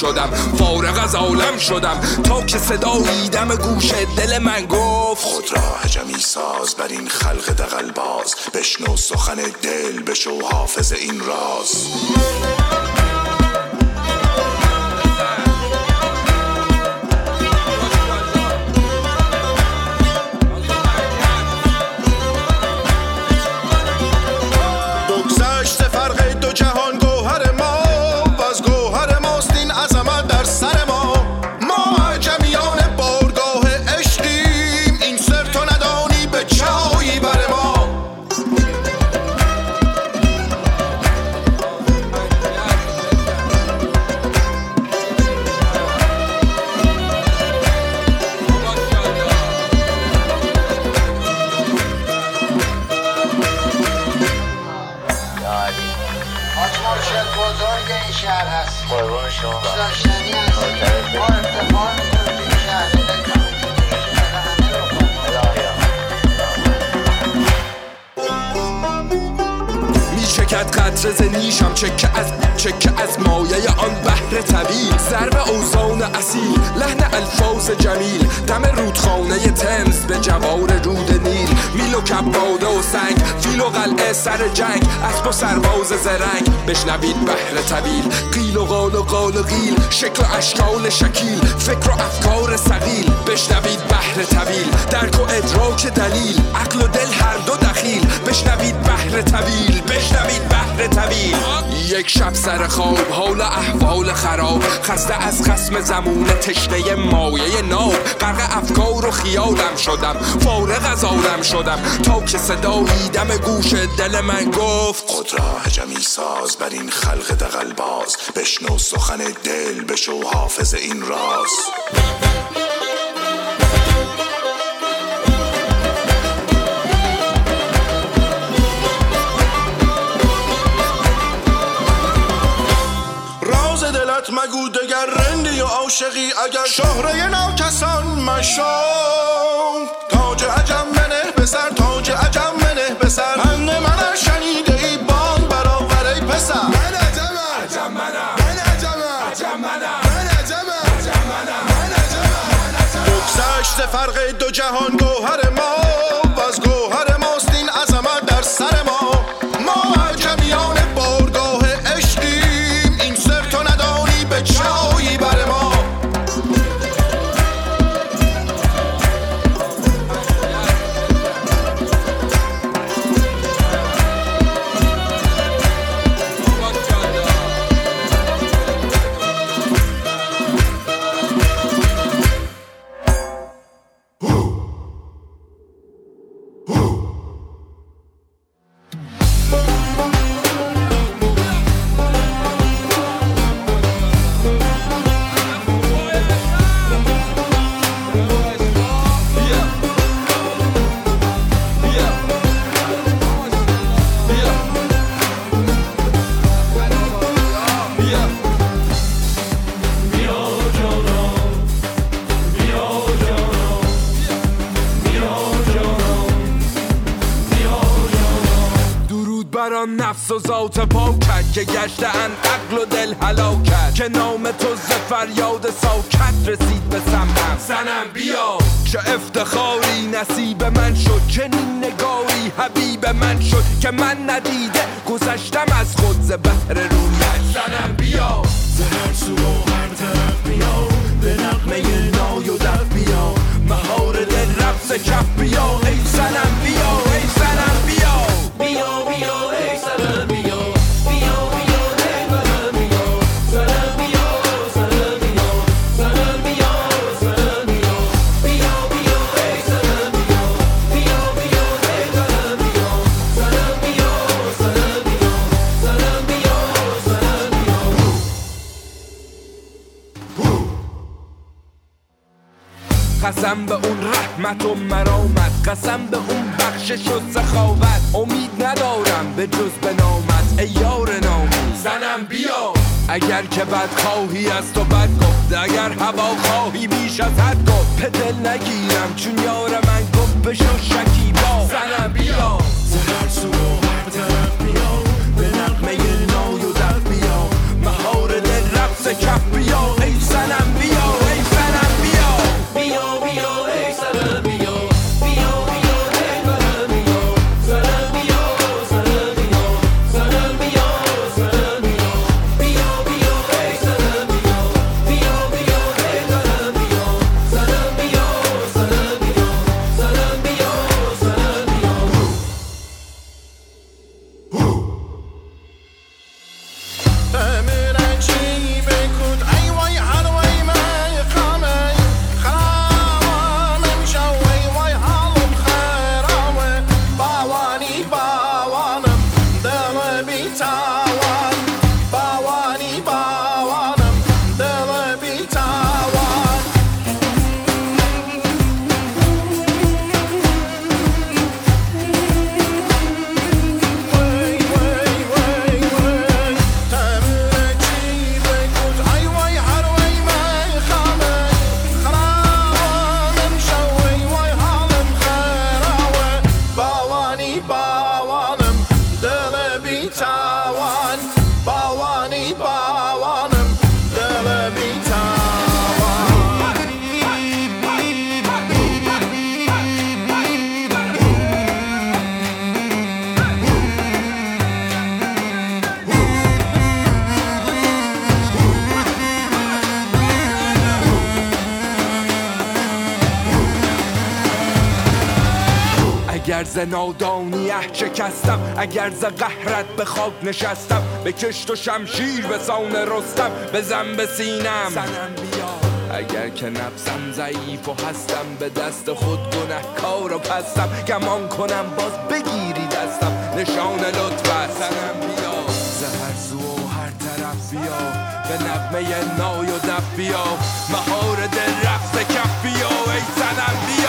شدم. فارغ از عالم شدم. تا که صدایی دم گوش دل من گفت خود را عجمی ساز بر این خلق دقل باز بشنو سخن دل بشو حافظ این راز. یک شب سر خواب حال احوال خراب. خسته از خسم زمونه تشنه مایه ناب. غرق افکار و خیالم شدم فارغ از عالم شدم. تا که صدایی دم گوش دل من گفت خود را هجمی ساز بر این خلق دقل باز بشنو سخن دل بشو حافظ این راز. عاشقی اگر شهره ناکسان مشو تاج عجم منه به سر تاج عجم منه به سر. من من شنیده ای بان برآور ای پسر. من عجمم. عجم منم. من عجمم. عجم منم. من عجمم. عجم منم. من عجمم. فرق دو جهان گوهر ما. که گشتن عقل و دل هلاکت. که نام تو ز فریاد ساکت رسید به سمم زنم بیا. چه افتخاری نصیب من شد. چنین نگاری حبیب من شد که من ندیده گذشتم از خود ز بهر رویت. زنم بیا. ز هر سو و هر طرف بیا. به نغمه نای و دف بیا. مهار دل رفت کف بیا. ای زنم بیا. که بد خواهی از تو اگر ز نادانی اه شکستم. اگر ز قهرت به خاک نشستم به کشت و شمشیر به سان رستم بزن به سینم. بیا. اگر که نفسم ضعیف و هستم به دست خود گنه کار و پستم. گمان کنم باز بگیری دستم. نشان لطفت زنم بیا. ز هر سو و هر طرف بیا. به نغمه نای و دف بیا. مهار دل رقص کف بیا. ای زنم بیا.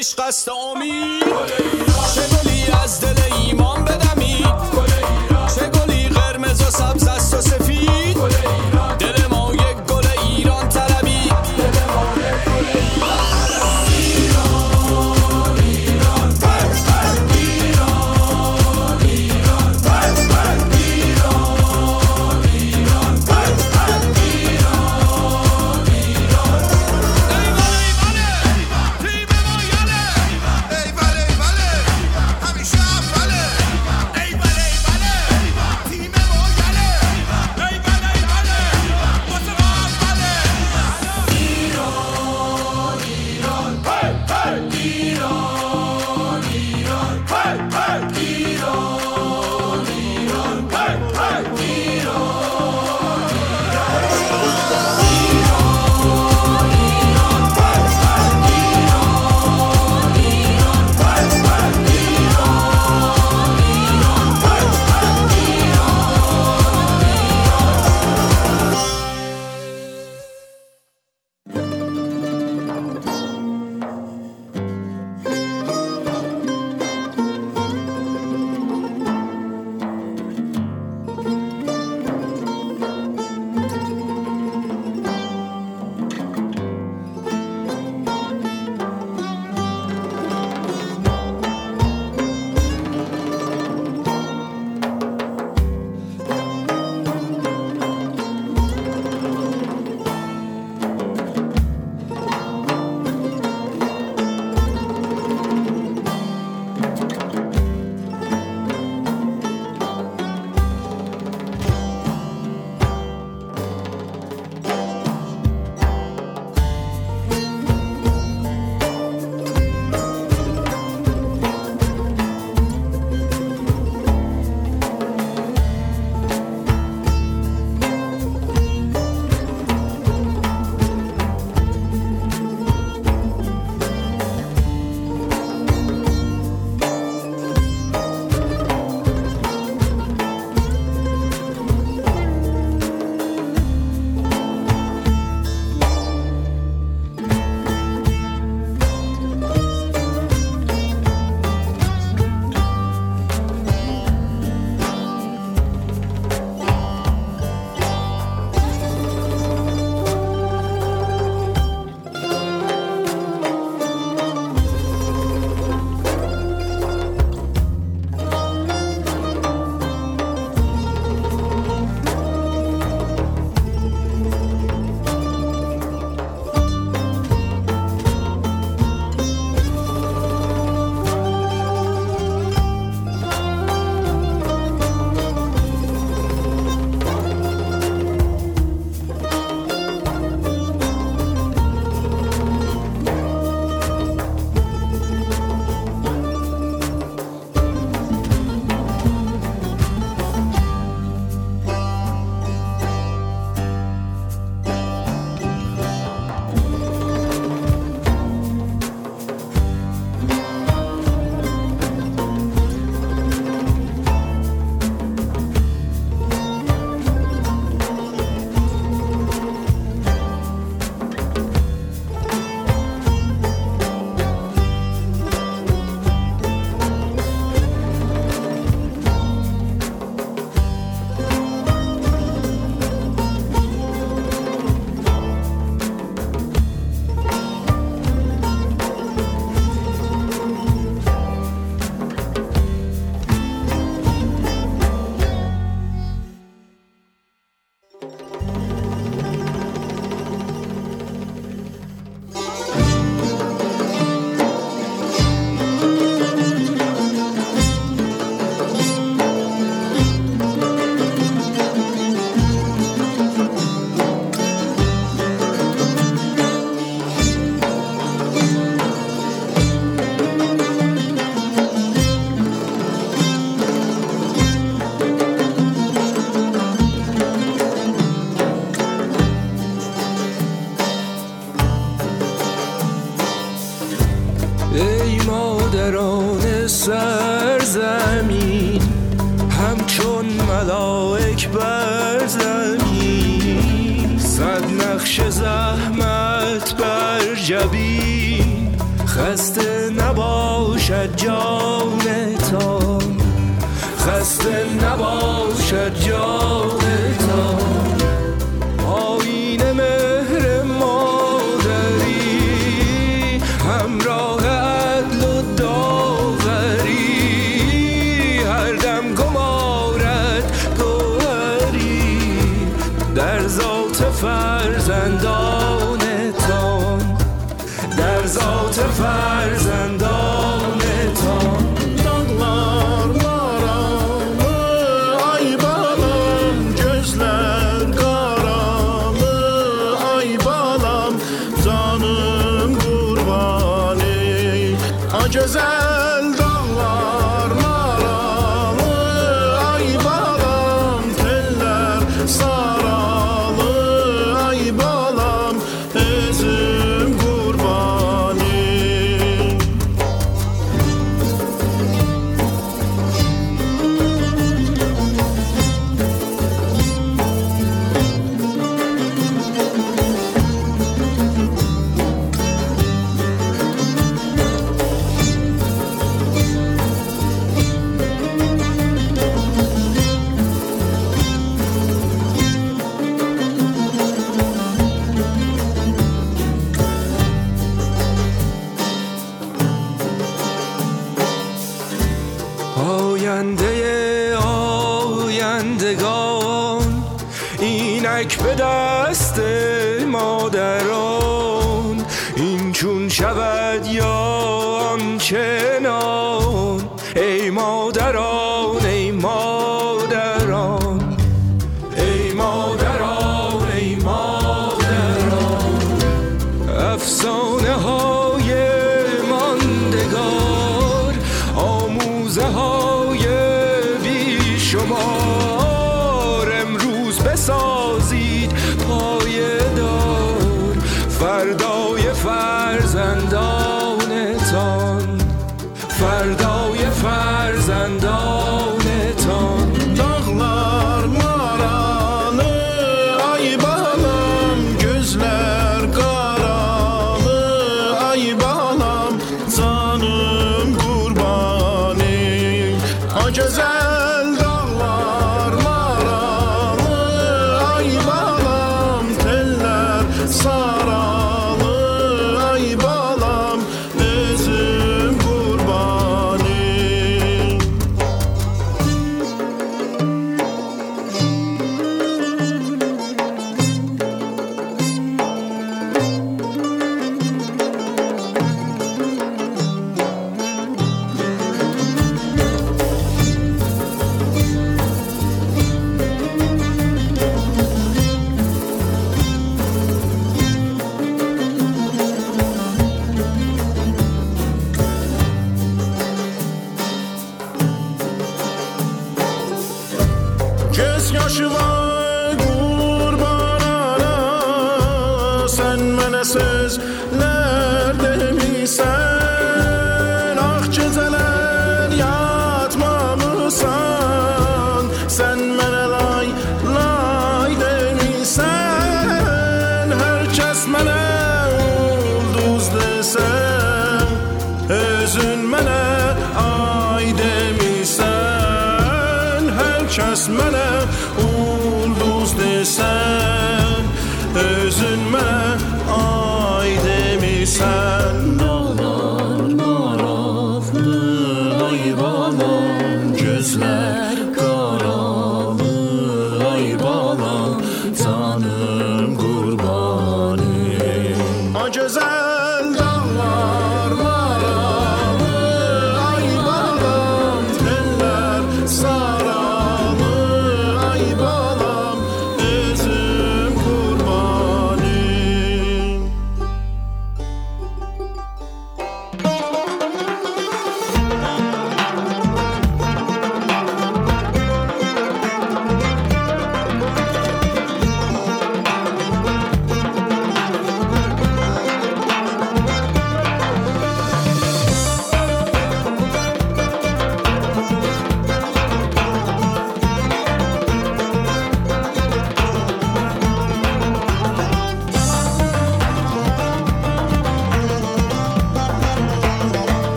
عشق است امید چه گلی از دل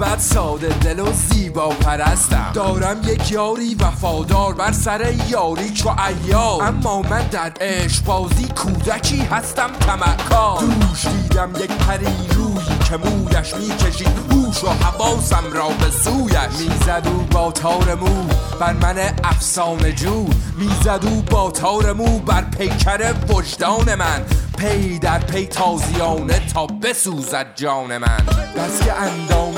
بد ساده دل و زیبا پرستم. دارم یک یاری وفادار بر سر یاری چو ایار اما من در عشق بازی کودکی هستم طمعکار. دوش دیدم یک پری روی که مویش می‌کشید. هوش و حواسم را به سویش می‌زد او با تار مو بر من افسانه جو. می‌زد او با تار مو بر پیکر وجدان من. پی در پی تازیانه تا بسوزد جان من. بس که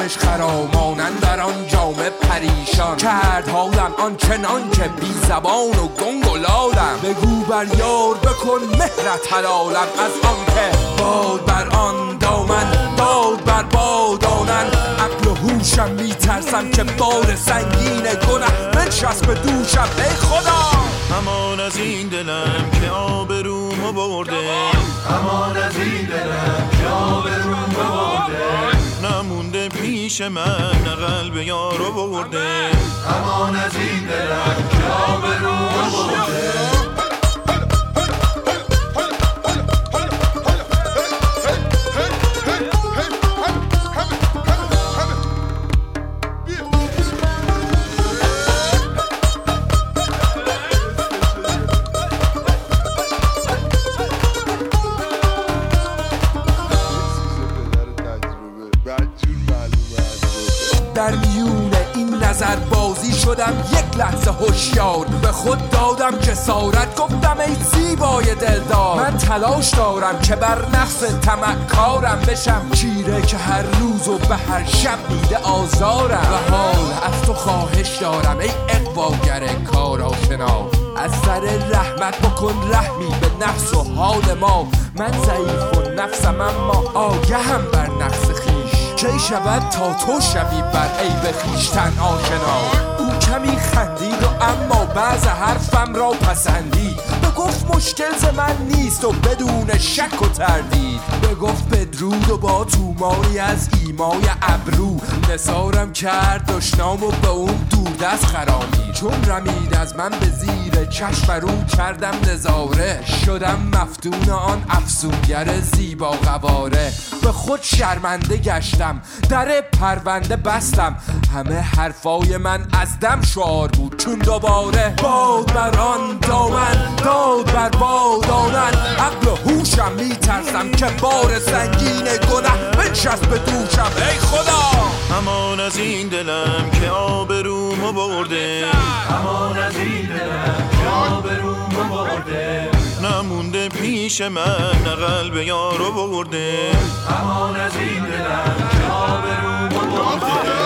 اندامش خرامانند در آن جامه پریشان. کرد حالم آن چنان که بی زبان و گنگ و لالم. بگو بر یار بکن مهرت حلالم از آن که باد بر آن دامن باد بر باد آنن. عقل و هوشم میترسم که بار سنگین گنه. بنشست به دوشم ای خدا! همان از این دلم که آبرومو برده. همان از این دلم که آبروم برده. نمونده پیش من نه قلب یارو برده همان از این دلم که آبروم برده که بر نقص تمکارم بشم. چیره که هر روز و به هر شب دیده آزارم. و حال از تو خواهش دارم ای اقواگر کار آشنا از سر رحمت بکن رحمی به نفس و حال ما. من ضعیف و نفسم اما آگهم بر نقص خیش کی شود تا تو شوی بر عیب خیشتن آشنا؟ او کمی خندید و اما بعض حرفم را پسندید. گفت مشکل ز من نیست و بدون شک و تردید. به گفت بدرود و با توماری از ایمای ابرو. نسارم کرد دشنام و به اون دوردست خرامی. چون رمید از من به زیر چشم رو کردم نظاره. شدم مفتون آن افسونگر زیبا قواره. به خود شرمنده گشتم در پرونده بستم. همه حرفای من از دم شعار بود چون دوباره باد بر آن دامن داد بر باد آنن عقل و هوشم میترسم که بار سنگین گنه بنشست به دوشم ای خدا! همان از این دلم که آبرومو برده. همان از این دلم که آبروم برده. نمونده پیش من نه قلب یارو برده. همان از این دلم که آبروم برده.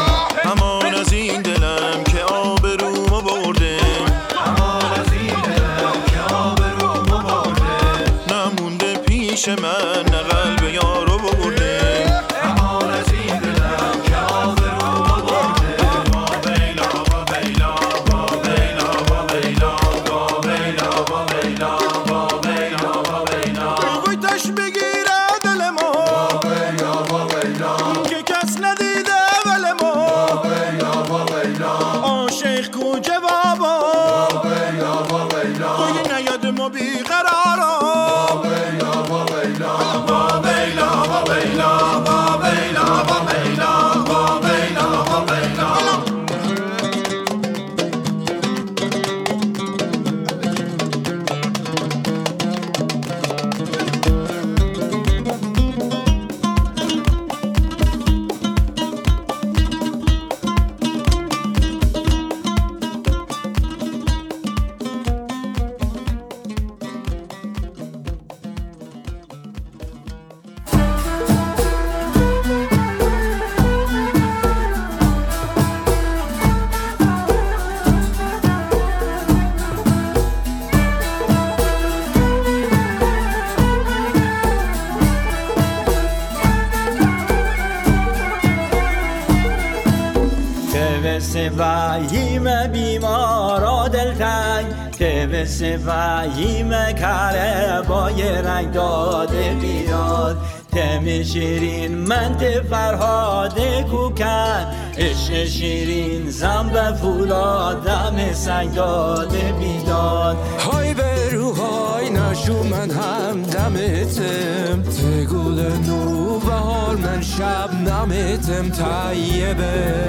نشو من هم دمتم تگول نو بهار من شب نمتم طیبه.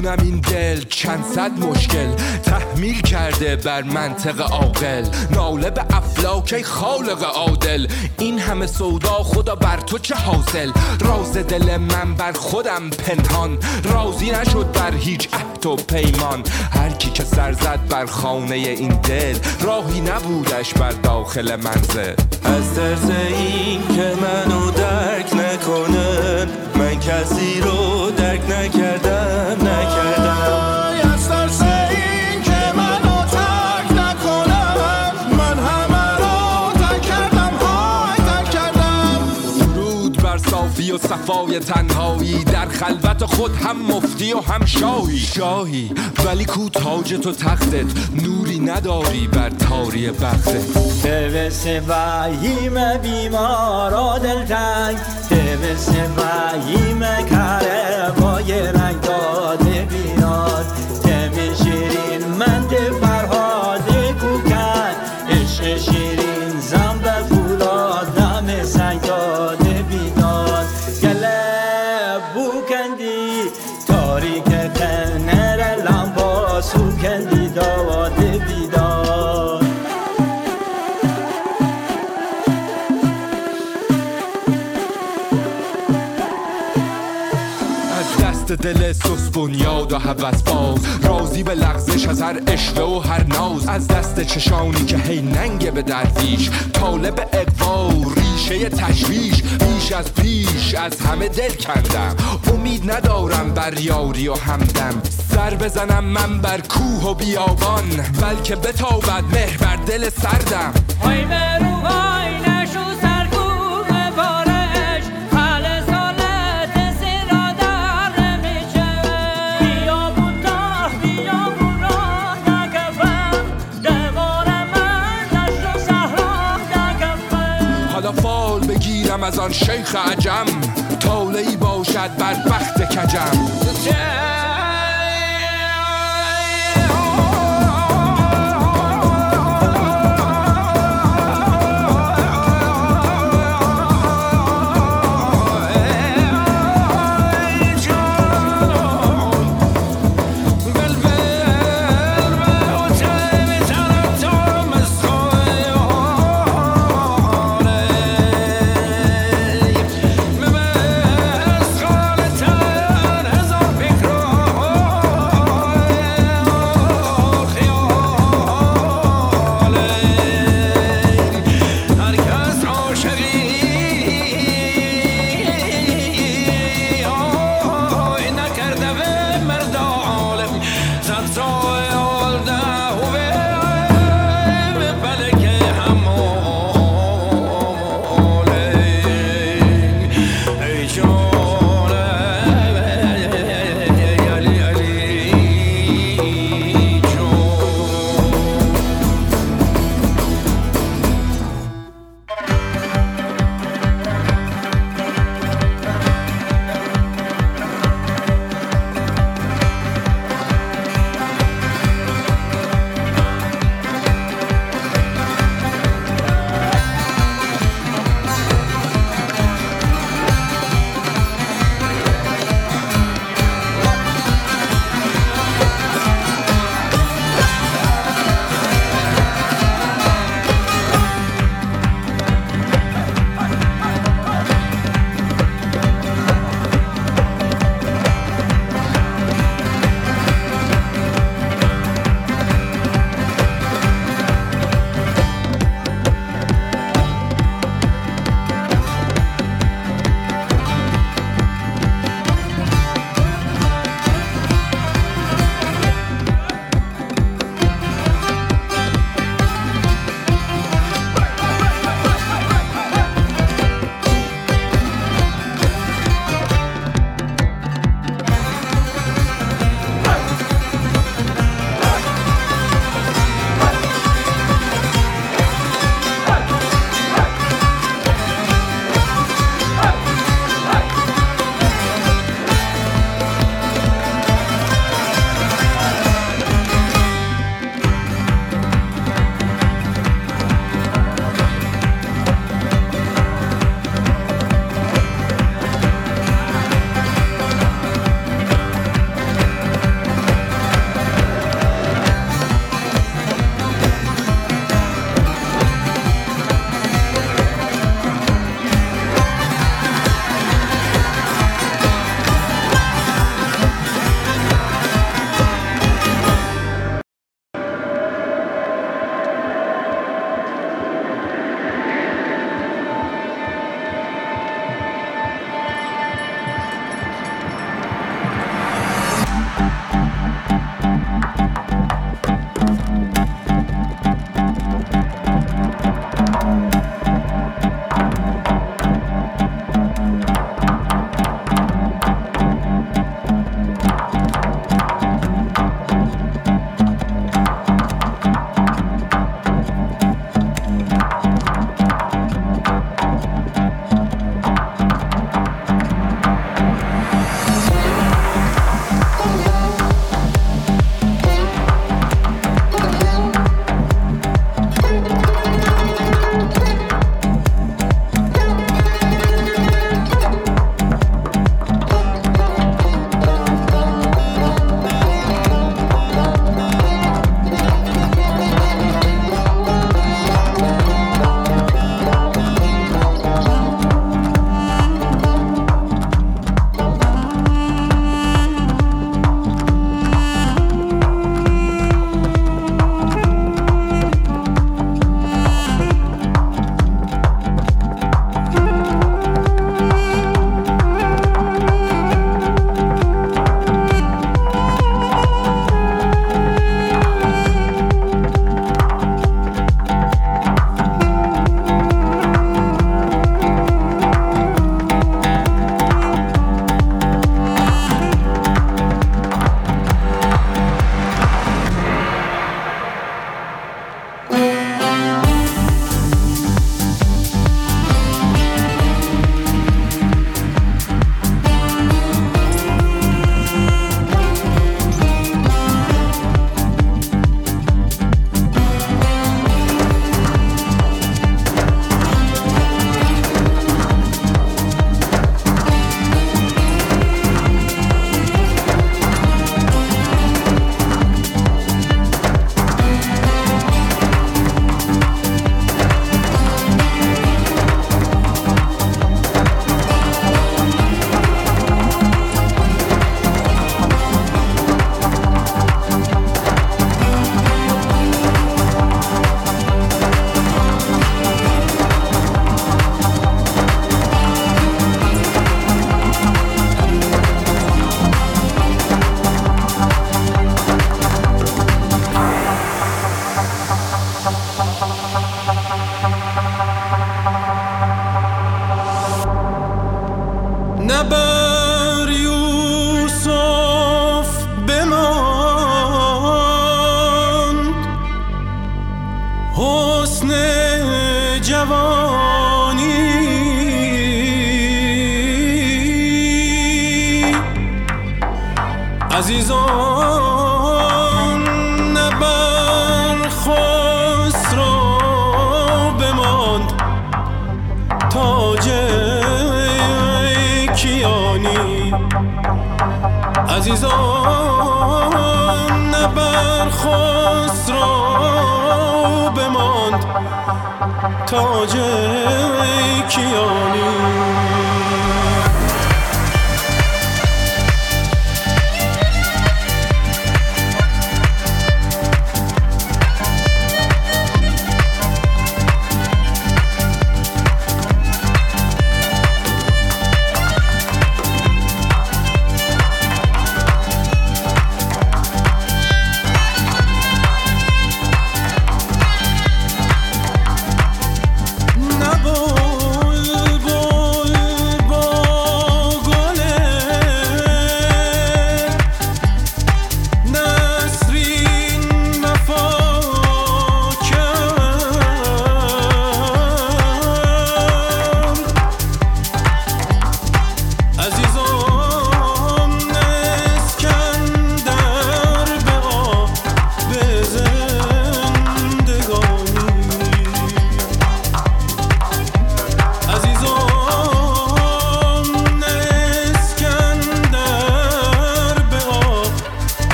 نمی‌دونم این دل چند صد مشکل تحمیل کرده بر منطق عاقل. ناله به افلاک خالق عادل. این همه سودا خدا بر تو چه حاصل؟ راز دل من بر خودم پنهان. راضی نشد بر هیچ عهد و پیمان. هر کی که سر زد بر خانه این دل راهی نبودش بر داخل منزل. از ترس این که منو درک نکنه من کسی رو درک نکردم نکردم صفای تنهایی در خلوت خود هم مفتی و هم شاهی. شاهی ولی کو تاج تو تختت نوری نداری بر تاری بختت ته سواییم بیمارا دلتنگ ته سواییم کره بای رنگ داده بیاد بنیاد و هوس باز. راضی به لغزش از هر اشوه و هر ناز. از دست چشانی که هی ننگ به درویش. طالب اقوا ریشه تشویش. بیش از پیش از همه دل کندم. امید ندارم بر یاری و همدم. سر بزنم من بر کوه و بیابان. بلکه بتابد مهر بر دل سردم. های بگیرم از آن شیخ عجم. طالعی باشد بر بخت کجم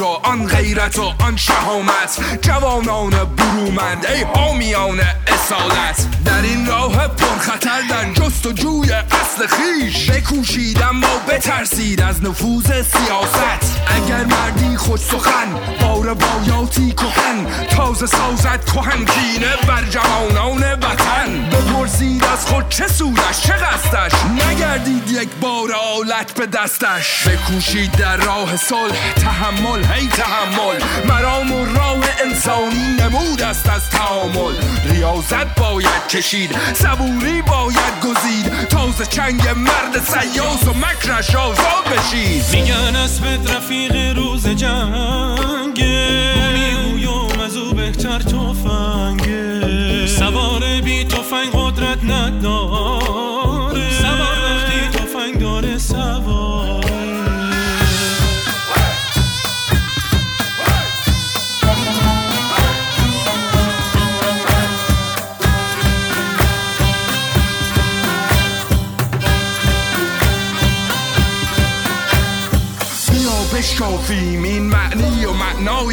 و آن غیرت و آن شهامت. جوانان برومند ای حامیان اصالت. در این راه پرخطر در جست و جوی اصل خیش. بکوشید اما بترسید از نفوذ سیاست. اگر مردی خود سخن بار بایاتی کهن. تازه سازد کهن کینه بر جوانان وطن. بپرسید از خود چه سودش چه قصدش؟ نگردید یک بار آلت به دستش. بکوشید در راه صلح تحمل هی تحمل. مرام و راه انسانی نمود است از تعامل ریاضت باید کشید صبوری باید گزید. تازه چنگ مرد سیاس و مکرش آزاد بشید. میگن اسمت رفیق روز جنگه. می‌گویم از او بهتر تفنگه سوار بی تفنگ قدرت نداره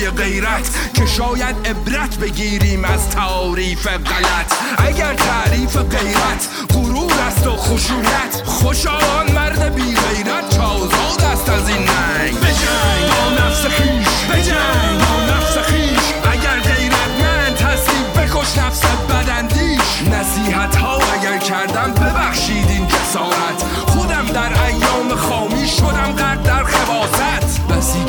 غیرت که شاید عبرت بگیریم از تعاریف غلط. اگر تعریف غیرت غرور است و خشونت خوشا آن مرد بی غیرت که آزاد است از این ننگ. بجنگ با نفس خیش بجنگ با نفس خیش اگر غیرتمند هستی بکش نفست بدندیش نصیحت ها اگر کردم ببخشید این جسارت.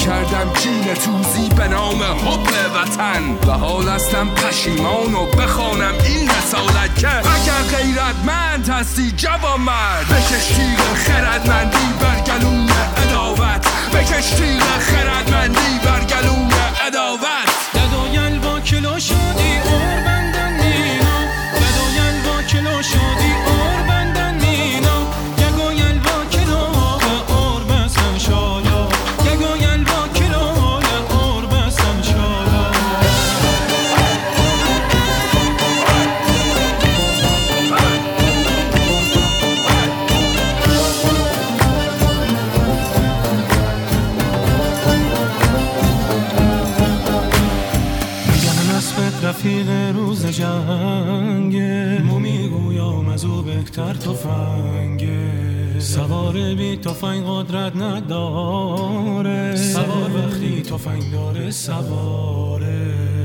کردم کین توزی به نام حب وطن. و حال هستم پشیمان و بخوانم این رسالت که اگر غیرتمند هستی جوان مرد. بکش تیغ خردمندی بر گلوی اداوت بکش تیغ خردمندی بر گلوی اداوت ددایل با کلا شدی بی تفنگ قدرت نداره. سوار وقتی تفنگ داره سواره.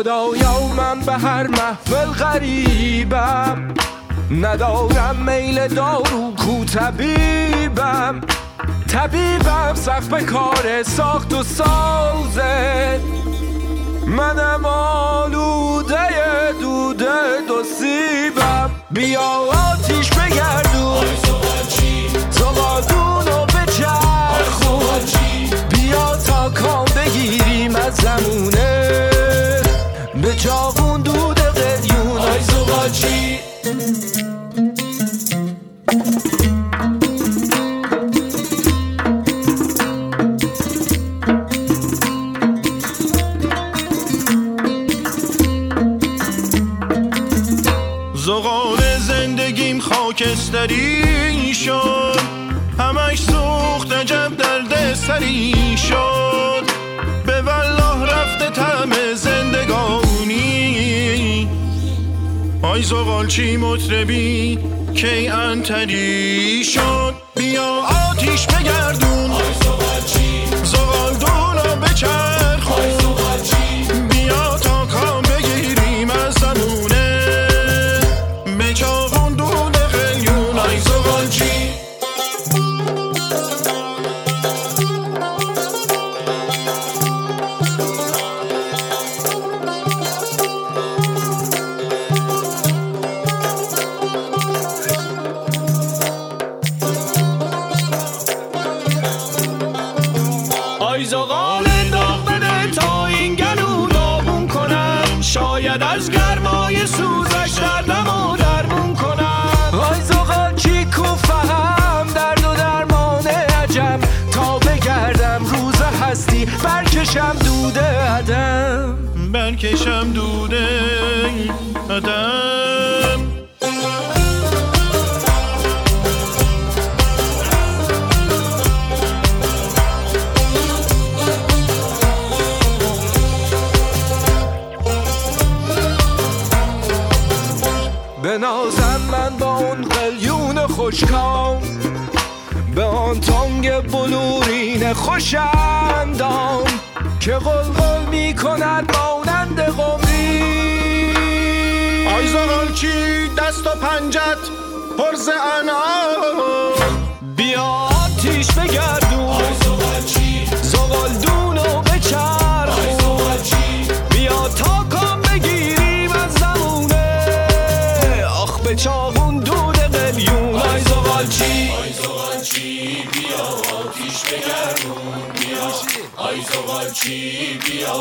خدایا من به هر محفل غریبم. ندارم میل دارو کو طبیبم. طبیبم سخت به کار ساخت و سازه. منم آلوده دوده دو سیبم. بیا آتیش بگردون زغالدون و به چرخون بیا تا کام بگیریم از زمونه. به چاقون دود قلیون. آی زغالچی زغال زندگیم خاکستری شد. همش سوخت عجب درد سری. آی زغال چی مطربی کی انتری شد برکشم دوده عدم. برکشم دوده آدم به نازم من با اون قلیون خوشکام. بلورین خوشندام که قلقل می کند مانند قمری. آی زغالچی دست و پنجت پرز انعام. بیا آتیش بگردون. زغالدون و بچرخون. بیا تا کام بگیریم از زمونه. آخ به چاقون دود قلیون. آی زغالچی آی زغالچی بیا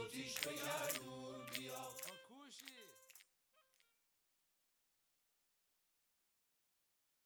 آتیش بگردون.